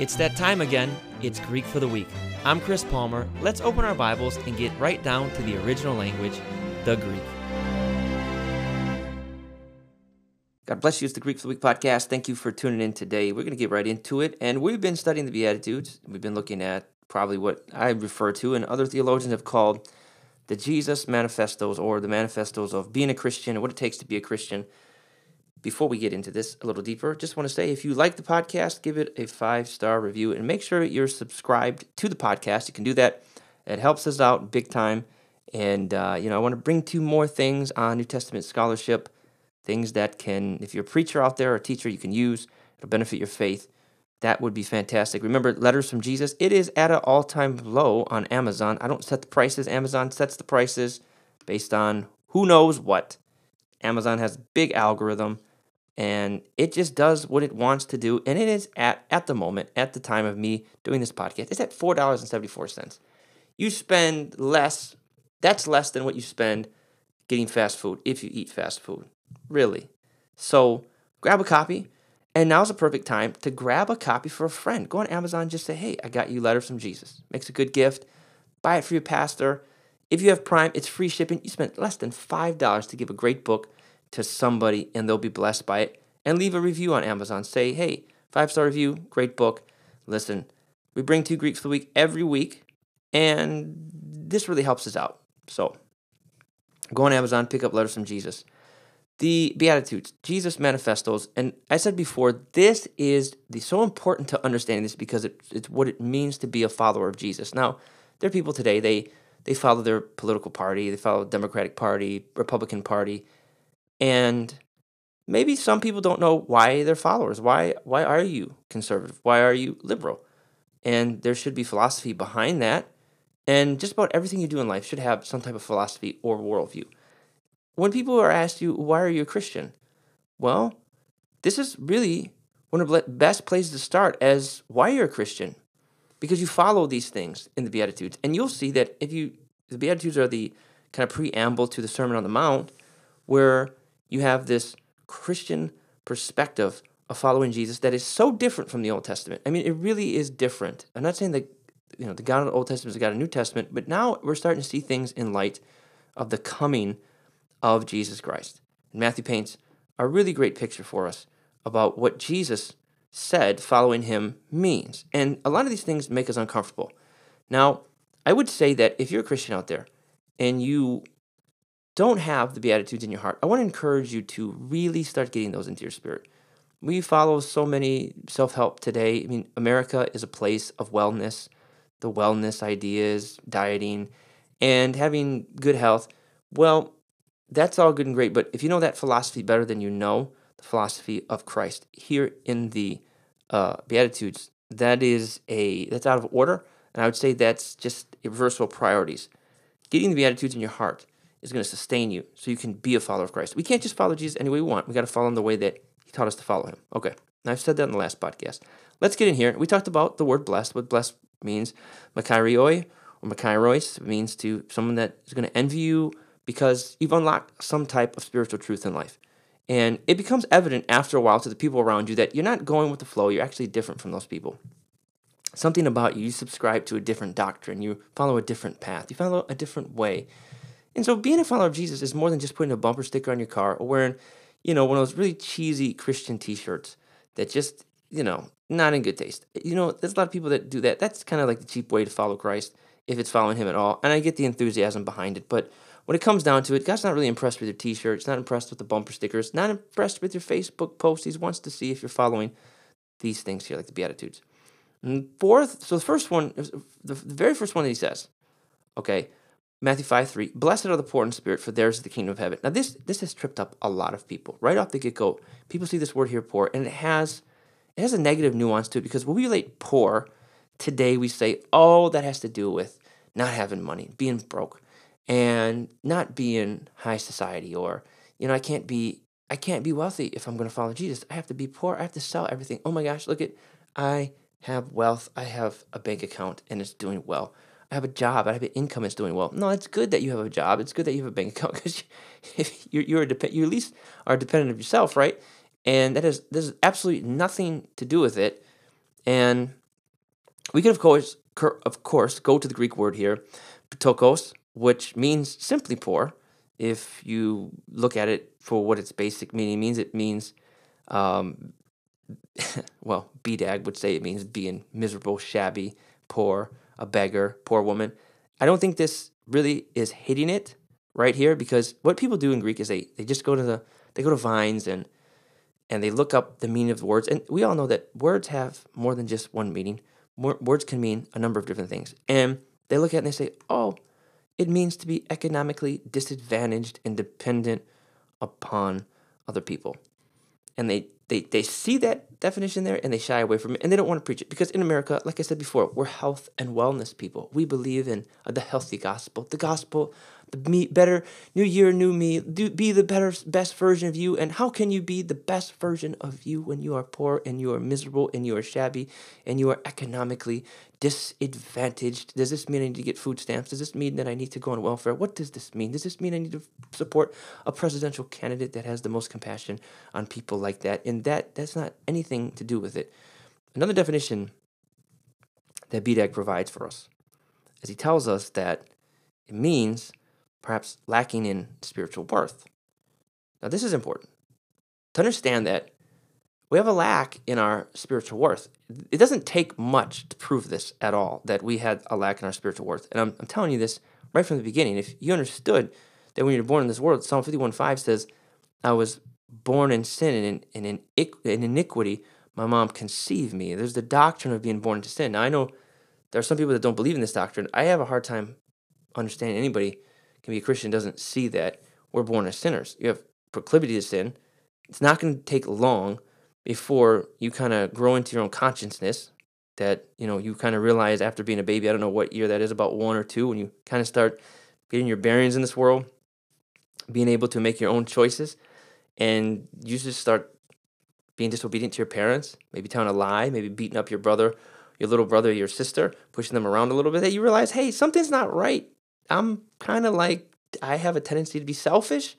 It's that time again. It's Greek for the Week. I'm Chris Palmer. Let's open our Bibles and get right down to the original language, the Greek. God bless you. It's the Greek for the Week podcast. Thank you for tuning in today. We're going to get right into it. And we've been studying the Beatitudes. We've been looking at probably what I refer to and other theologians have called the Jesus manifestos or the manifestos of being a Christian and what it takes to be a Christian before we get into this a little deeper, just want to say if you like the podcast, give it a five star review and make sure you're subscribed to the podcast. You can do that, it helps us out big time. And, uh, you know, I want to bring you more things on New Testament scholarship, things that can, if you're a preacher out there or a teacher, you can use, it'll benefit your faith. That would be fantastic. Remember, Letters from Jesus, it is at an all time low on Amazon. I don't set the prices, Amazon sets the prices based on who knows what. Amazon has a big algorithm and it just does what it wants to do and it is at at the moment at the time of me doing this podcast it's at $4.74 you spend less that's less than what you spend getting fast food if you eat fast food really. So grab a copy and now's a perfect time to grab a copy for a friend. Go on amazon just say hey i got you letters from jesus. Makes a good gift. Buy it for your pastor. If you have prime it's free shipping. You spend less than $5 to give a great book to somebody and they'll be blessed by it. And leave a review on Amazon. Say, hey, five star review, great book. Listen, we bring two Greeks for the week every week, and this really helps us out. So go on Amazon, pick up Letters from Jesus. The Beatitudes, Jesus manifestos, and I said before, this is the so important to understanding this because it, it's what it means to be a follower of Jesus. Now, there are people today, they they follow their political party, they follow Democratic Party, Republican Party, and maybe some people don't know why they're followers. Why why are you conservative? Why are you liberal? And there should be philosophy behind that. And just about everything you do in life should have some type of philosophy or worldview. When people are asked you, why are you a Christian? Well, this is really one of the best places to start as why you're a Christian. Because you follow these things in the Beatitudes. And you'll see that if you, the Beatitudes are the kind of preamble to the Sermon on the Mount, where you have this Christian perspective of following Jesus that is so different from the Old Testament. I mean, it really is different. I'm not saying that you know the God of the Old Testament is the God of the New Testament, but now we're starting to see things in light of the coming of Jesus Christ. And Matthew paints a really great picture for us about what Jesus said following him means. And a lot of these things make us uncomfortable. Now, I would say that if you're a Christian out there and you don't have the Beatitudes in your heart, I want to encourage you to really start getting those into your spirit. We follow so many self help today. I mean, America is a place of wellness, the wellness ideas, dieting, and having good health. Well, that's all good and great, but if you know that philosophy better than you know the philosophy of Christ here in the uh, Beatitudes, that is a that's out of order, and I would say that's just reversal priorities. Getting the Beatitudes in your heart is going to sustain you so you can be a follower of Christ. We can't just follow Jesus any way we want. We got to follow him the way that he taught us to follow him. Okay. Now I've said that in the last podcast. Let's get in here. We talked about the word blessed, what blessed means. Makarioi or makarios means to someone that is going to envy you because you've unlocked some type of spiritual truth in life. And it becomes evident after a while to the people around you that you're not going with the flow, you're actually different from those people. Something about you, you subscribe to a different doctrine, you follow a different path, you follow a different way. And so being a follower of Jesus is more than just putting a bumper sticker on your car or wearing, you know, one of those really cheesy Christian t-shirts that just, you know, not in good taste. You know, there's a lot of people that do that. That's kind of like the cheap way to follow Christ if it's following him at all. And I get the enthusiasm behind it, but when it comes down to it, God's not really impressed with your t-shirts, not impressed with the bumper stickers, not impressed with your Facebook posts. He wants to see if you're following these things here, like the Beatitudes. And fourth, so the first one, the very first one that he says, okay, Matthew 5 3, blessed are the poor in spirit, for theirs is the kingdom of heaven. Now, this this has tripped up a lot of people. Right off the get go, people see this word here, poor, and it has it has a negative nuance to it because when we relate poor, today we say, oh, that has to do with not having money, being broke, and not being high society, or you know, I can't be I can't be wealthy if I'm gonna follow Jesus. I have to be poor, I have to sell everything. Oh my gosh, look at I have wealth, I have a bank account and it's doing well. I have a job, I have an income that's doing well. No, it's good that you have a job. It's good that you have a bank account because you, you're, you at least are dependent of yourself, right? And that has there's absolutely nothing to do with it. And We could of course, of course, go to the Greek word here, ptokos, which means simply poor. If you look at it for what its basic meaning means, it means, um, well, BDAG would say it means being miserable, shabby, poor, a beggar, poor woman. I don't think this really is hitting it right here because what people do in Greek is they, they just go to the they go to Vines and and they look up the meaning of the words. And we all know that words have more than just one meaning. words can mean a number of different things. And they look at it and they say, oh, it means to be economically disadvantaged and dependent upon other people. And they, they, they see that definition there and they shy away from it and they don't want to preach it. Because in America, like I said before, we're health and wellness people. We believe in the healthy gospel, the gospel the me better new year new me do be the better best version of you. And how can you be the best version of you when you are poor and you are miserable and you are shabby and you are economically disadvantaged? Does this mean i need to get food stamps? Does this mean that i need to go on welfare? What does this mean? Does this mean i need to support a presidential candidate that has the most compassion on people like that? And that that's not anything to do with it. Another definition that BDAG provides for us is he tells us that it means perhaps lacking in spiritual worth. Now, this is important to understand that we have a lack in our spiritual worth. It doesn't take much to prove this at all, that we had a lack in our spiritual worth. And I'm, I'm telling you this right from the beginning. If you understood that when you're born in this world, Psalm 51.5 says, I was born in sin and in, in, in iniquity, my mom conceived me. There's the doctrine of being born into sin. Now, I know there are some people that don't believe in this doctrine. I have a hard time understanding anybody can be a Christian doesn't see that we're born as sinners. You have proclivity to sin. It's not going to take long before you kind of grow into your own consciousness that, you know, you kind of realize after being a baby, I don't know what year that is, about one or two, when you kind of start getting your bearings in this world, being able to make your own choices, and you just start being disobedient to your parents, maybe telling a lie, maybe beating up your brother, your little brother, your sister, pushing them around a little bit, that you realize, hey, something's not right. I'm kind of like, I have a tendency to be selfish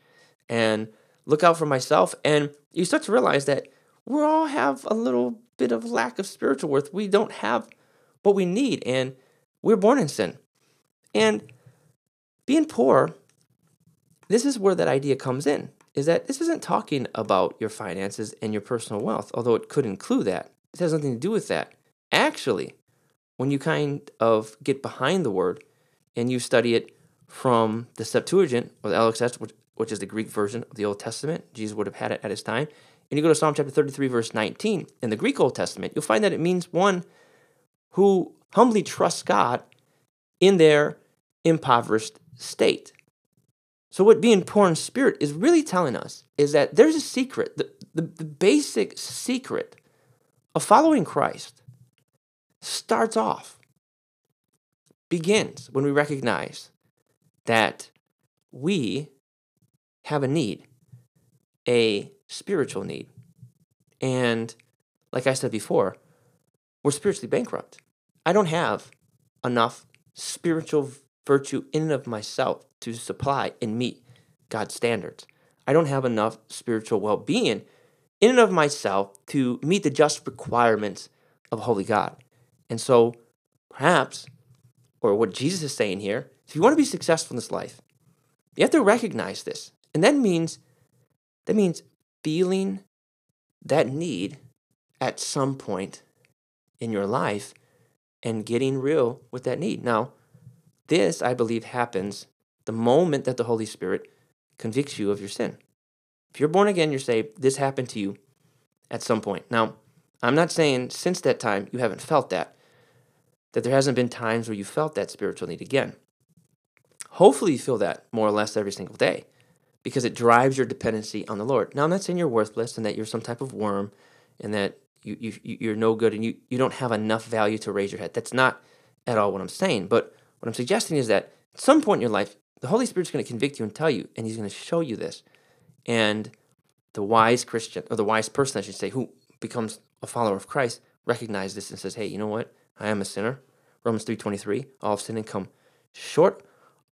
and look out for myself. And you start to realize that we all have a little bit of lack of spiritual worth. We don't have what we need, and we're born in sin. And being poor, this is where that idea comes in is that this isn't talking about your finances and your personal wealth, although it could include that. It has nothing to do with that. Actually, when you kind of get behind the word, and you study it from the Septuagint or the LXX, which, which is the Greek version of the Old Testament, Jesus would have had it at his time, and you go to Psalm chapter 33, verse 19, in the Greek Old Testament, you'll find that it means one who humbly trusts God in their impoverished state. So, what being poor in spirit is really telling us is that there's a secret, the, the, the basic secret of following Christ starts off begins when we recognize that we have a need, a spiritual need. And like I said before, we're spiritually bankrupt. I don't have enough spiritual virtue in and of myself to supply and meet God's standards. I don't have enough spiritual well being in and of myself to meet the just requirements of holy God. And so perhaps or what Jesus is saying here, if you want to be successful in this life, you have to recognize this. And that means that means feeling that need at some point in your life and getting real with that need. Now, this I believe happens the moment that the Holy Spirit convicts you of your sin. If you're born again, you're saved, this happened to you at some point. Now, I'm not saying since that time you haven't felt that that there hasn't been times where you felt that spiritual need again. Hopefully, you feel that more or less every single day because it drives your dependency on the Lord. Now, I'm not saying you're worthless and that you're some type of worm and that you, you, you're no good and you, you don't have enough value to raise your head. That's not at all what I'm saying. But what I'm suggesting is that at some point in your life, the Holy Spirit's going to convict you and tell you, and He's going to show you this. And the wise Christian, or the wise person, I should say, who becomes a follower of Christ, recognizes this and says, hey, you know what? I am a sinner. Romans 3.23, all have sinned and come short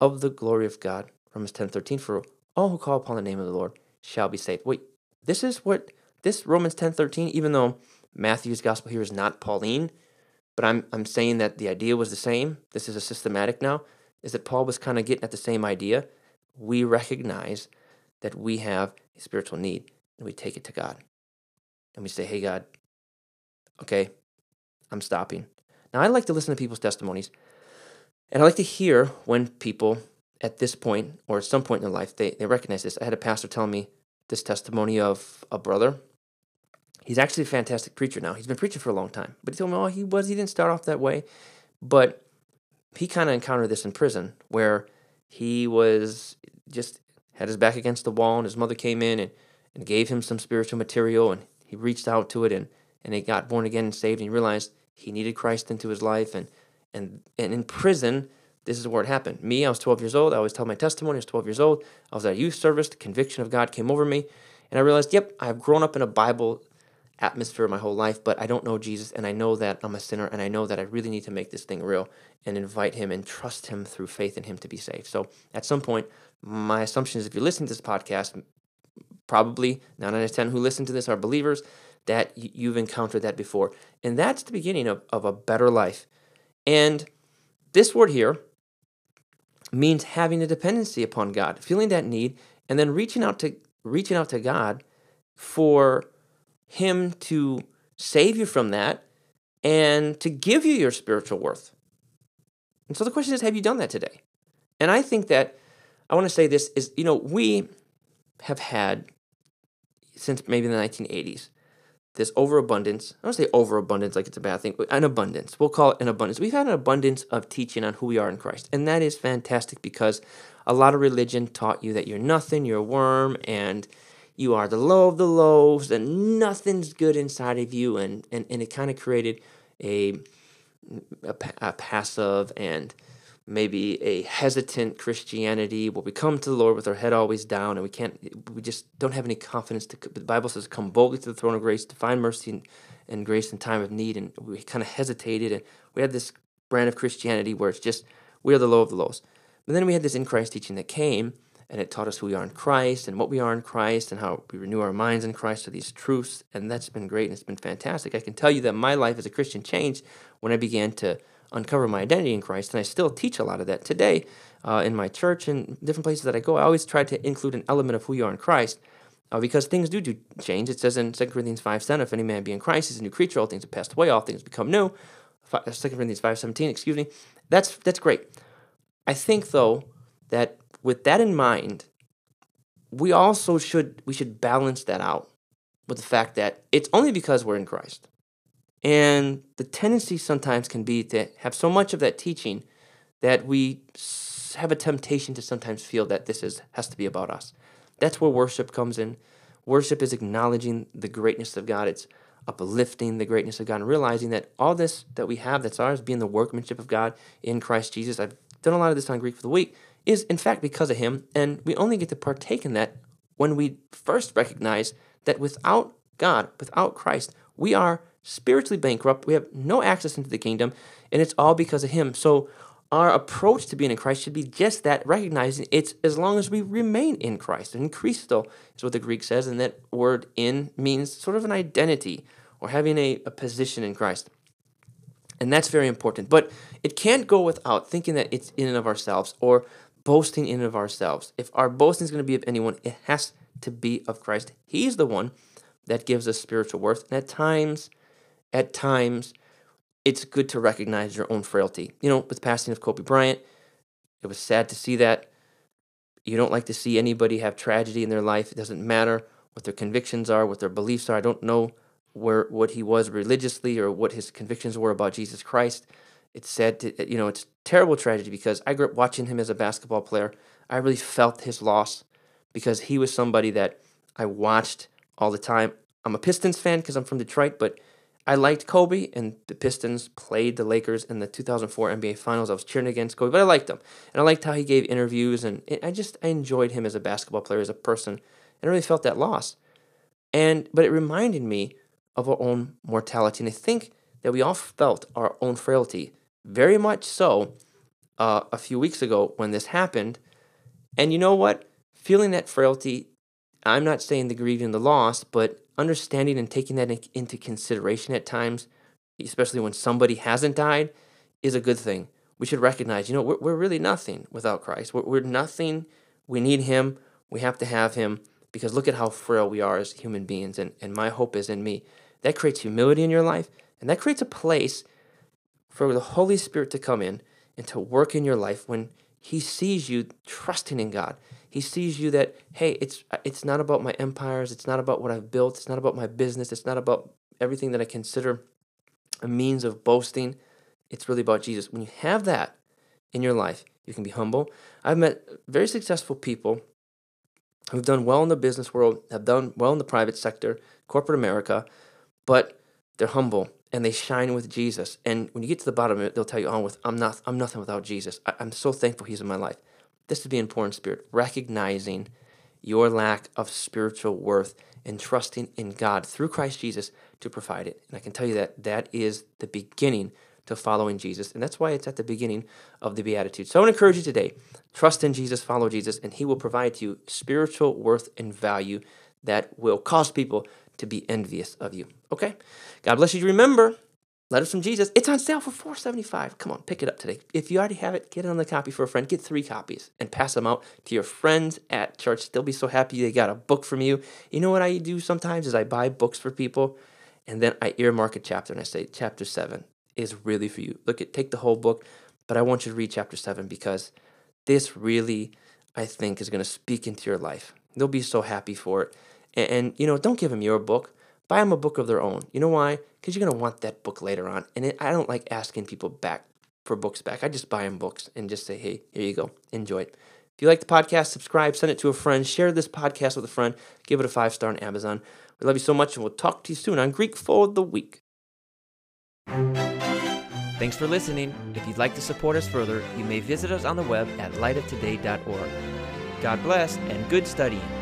of the glory of God. Romans 10.13, for all who call upon the name of the Lord shall be saved. Wait, this is what, this Romans 10.13, even though Matthew's gospel here is not Pauline, but I'm I'm saying that the idea was the same. This is a systematic now. Is that Paul was kind of getting at the same idea? We recognize that we have a spiritual need and we take it to God. And we say, "Hey God, okay, I'm stopping." Now I like to listen to people's testimonies. And I like to hear when people at this point or at some point in their life they, they recognize this. I had a pastor tell me this testimony of a brother He's actually a fantastic preacher now. He's been preaching for a long time. But he told me, oh, he was, he didn't start off that way. But he kind of encountered this in prison where he was just had his back against the wall and his mother came in and, and gave him some spiritual material and he reached out to it and, and he got born again and saved and he realized he needed Christ into his life and and and in prison this is where it happened. Me, I was 12 years old. I always tell my testimony. I was 12 years old. I was at a youth service. The conviction of God came over me. And I realized, yep, I've grown up in a Bible atmosphere my whole life, but I don't know Jesus and I know that I'm a sinner and I know that I really need to make this thing real and invite him and trust him through faith in him to be saved. So at some point, my assumption is if you're listening to this podcast, probably nine out of 10 who listen to this are believers, that you've encountered that before. And that's the beginning of, of a better life. And this word here means having a dependency upon God, feeling that need, and then reaching out to reaching out to God for him to save you from that and to give you your spiritual worth. And so the question is have you done that today? And I think that I want to say this is, you know, we have had since maybe the 1980s this overabundance. I don't say overabundance like it's a bad thing, but an abundance. We'll call it an abundance. We've had an abundance of teaching on who we are in Christ. And that is fantastic because a lot of religion taught you that you're nothing, you're a worm, and you are the low of the lows and nothing's good inside of you and and, and it kind of created a, a, a passive and maybe a hesitant Christianity where we come to the Lord with our head always down and we can't, we just don't have any confidence. To, the Bible says, come boldly to the throne of grace to find mercy and, and grace in time of need. And we kind of hesitated and we had this brand of Christianity where it's just, we are the low of the lows. But then we had this in Christ teaching that came and it taught us who we are in Christ and what we are in Christ and how we renew our minds in Christ to these truths. And that's been great and it's been fantastic. I can tell you that my life as a Christian changed when I began to uncover my identity in Christ. And I still teach a lot of that today uh, in my church and different places that I go. I always try to include an element of who you are in Christ. Uh, because things do, do change. It says in 2 Corinthians 5 7, if any man be in Christ, he's a new creature, all things have passed away, all things become new. 2 Corinthians 5 17, excuse me. That's, that's great. I think, though, that with that in mind, we also should we should balance that out with the fact that it's only because we're in Christ. And the tendency sometimes can be to have so much of that teaching that we have a temptation to sometimes feel that this is has to be about us. That's where worship comes in. Worship is acknowledging the greatness of God. It's uplifting the greatness of God and realizing that all this that we have that's ours, being the workmanship of God in Christ Jesus. I've done a lot of this on Greek for the Week is in fact because of him, and we only get to partake in that when we first recognize that without God, without Christ, we are spiritually bankrupt. We have no access into the kingdom, and it's all because of him. So our approach to being in Christ should be just that, recognizing it's as long as we remain in Christ. En Christo is what the Greek says, and that word in means sort of an identity or having a, a position in Christ. And that's very important. But it can't go without thinking that it's in and of ourselves or boasting in and of ourselves. If our boasting is going to be of anyone, it has to be of Christ. He's the one that gives us spiritual worth. And at times, at times, it's good to recognize your own frailty. You know, with the passing of Kobe Bryant, it was sad to see that. You don't like to see anybody have tragedy in their life. It doesn't matter what their convictions are, what their beliefs are. I don't know where what he was religiously or what his convictions were about Jesus Christ it's sad to, eh, you know, it's terrible tragedy because I grew up watching him as a basketball player. I really felt his loss because he was somebody that I watched all the time. I'm a Pistons fan because I'm from Detroit, but I liked Kobe, and the Pistons played the Lakers in the 2004 NBA Finals. I was cheering against Kobe, but I liked him, and I liked how he gave interviews, and I just I enjoyed him as a basketball player, as a person, and I really felt that loss. And but it reminded me of our own mortality, and I think that we all felt our own frailty very much so uh, a few weeks ago when this happened. And you know what? Feeling that frailty, I'm not saying the grieving the loss, but understanding and taking that into consideration at times especially when somebody hasn't died, is a good thing. We should recognize, you know, we're, we're really nothing without Christ. We're, we're nothing. We need Him. We have to have Him because look at how frail we are as human beings. And, and my hope is in me. That creates humility in your life, and that creates a place for the Holy Spirit to come in and to work in your life when He sees you trusting in God. He sees you that, hey, it's it's not about my empires, it's not about what I've built, it's not about my business, it's not about everything that I consider a means of boasting. It's really about Jesus. When you have that in your life, you can be humble. I've met very successful people who've done well in the business world, have done well in the private sector, corporate America, but they're humble and they shine with Jesus. And when you get to the bottom of it, they'll tell you, "Oh, with I'm not, I'm nothing without Jesus. I, am so thankful He's in my life." This is poor in spirit, recognizing your lack of spiritual worth and trusting in God through Christ Jesus to provide it. And I can tell you that that is the beginning to following Jesus. And that's why it's at the beginning of the Beatitudes. So I want to encourage you today trust in Jesus, follow Jesus, and He will provide to you spiritual worth and value that will cause people to be envious of you. Okay? God bless you. Remember, Letters from Jesus. It's on sale for four seventy five. Come on, pick it up today. If you already have it, get the copy for a friend. Get three copies and pass them out to your friends at church. They'll be so happy they got a book from you. You know what I do sometimes is I buy books for people and then I earmark a chapter and I say, chapter seven is really for you. Look at take the whole book, but I want you to read chapter seven because this really, I think, is going to speak into your life. They'll be so happy for it. And, and you know, don't give them your book. Buy them a book of their own. You know why? Because you're going to want that book later on. And it, I don't like asking people back for books back. I just buy them books and just say, hey, here you go. Enjoy it. If you like the podcast, subscribe, send it to a friend, share this podcast with a friend, give it a five star on Amazon. We love you so much, and we'll talk to you soon on Greek for the Week. Thanks for listening. If you'd like to support us further, you may visit us on the web at lightoftoday.org. God bless and good studying.